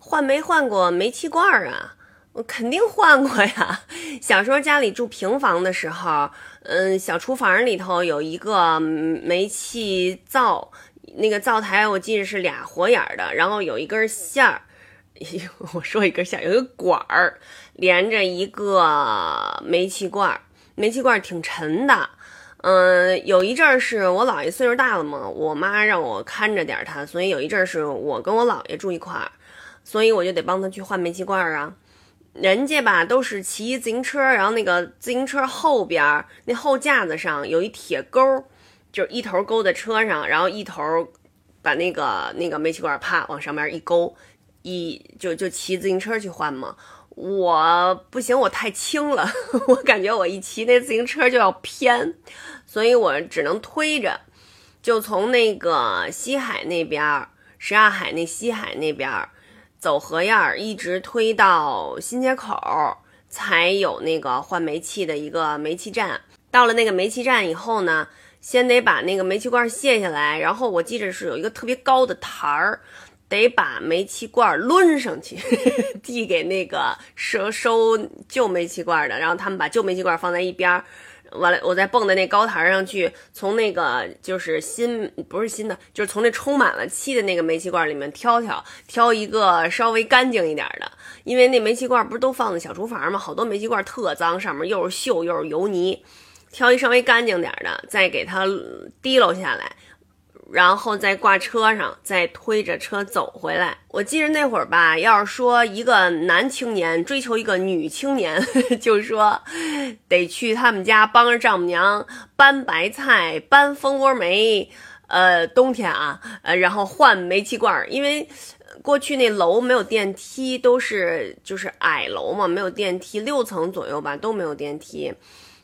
换没换过煤气罐啊？我肯定换过呀。小时候家里住平房的时候，嗯，小厨房里头有一个煤气灶，那个灶台我记得是俩火眼的，然后有一根线儿。我说一根线，有一个管儿连着一个煤气罐，煤气罐挺沉的。嗯，有一阵儿是我姥爷岁数大了嘛，我妈让我看着点他，所以有一阵儿是我跟我姥爷住一块儿，所以我就得帮他去换煤气罐啊。人家吧都是骑自行车，然后那个自行车后边那后架子上有一铁钩，就一头勾在车上，然后一头把那个那个煤气罐啪往上面一勾，一就就骑自行车去换嘛。我不行，我太轻了，我感觉我一骑那自行车就要偏，所以我只能推着，就从那个西海那边，什刹海那西海那边走河沿儿，一直推到新街口，才有那个换煤气的一个煤气站。到了那个煤气站以后呢，先得把那个煤气罐卸下来，然后我记着是有一个特别高的台儿。得把煤气罐抡上去，递给那个收收旧煤气罐的，然后他们把旧煤气罐放在一边儿，完了我再蹦到那高台上去，从那个就是新不是新的，就是从那充满了气的那个煤气罐里面挑挑，挑一个稍微干净一点的，因为那煤气罐不是都放在小厨房吗？好多煤气罐特脏，上面又是锈又是油泥，挑一稍微干净点的，再给它滴漏下来。然后再挂车上，再推着车走回来。我记着那会儿吧，要是说一个男青年追求一个女青年，就说得去他们家帮着丈母娘搬白菜、搬蜂窝煤。呃，冬天啊，呃，然后换煤气罐，因为过去那楼没有电梯，都是就是矮楼嘛，没有电梯，六层左右吧都没有电梯。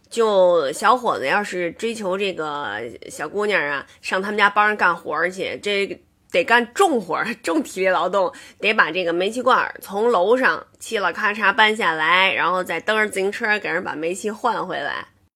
就小伙子要是追求这个小姑娘啊，上他们家帮人干活去，这得干重活，重体力劳动，得把这个煤气罐从楼上嘁了咔嚓搬下来，然后再蹬着自行车给人把煤气换回来。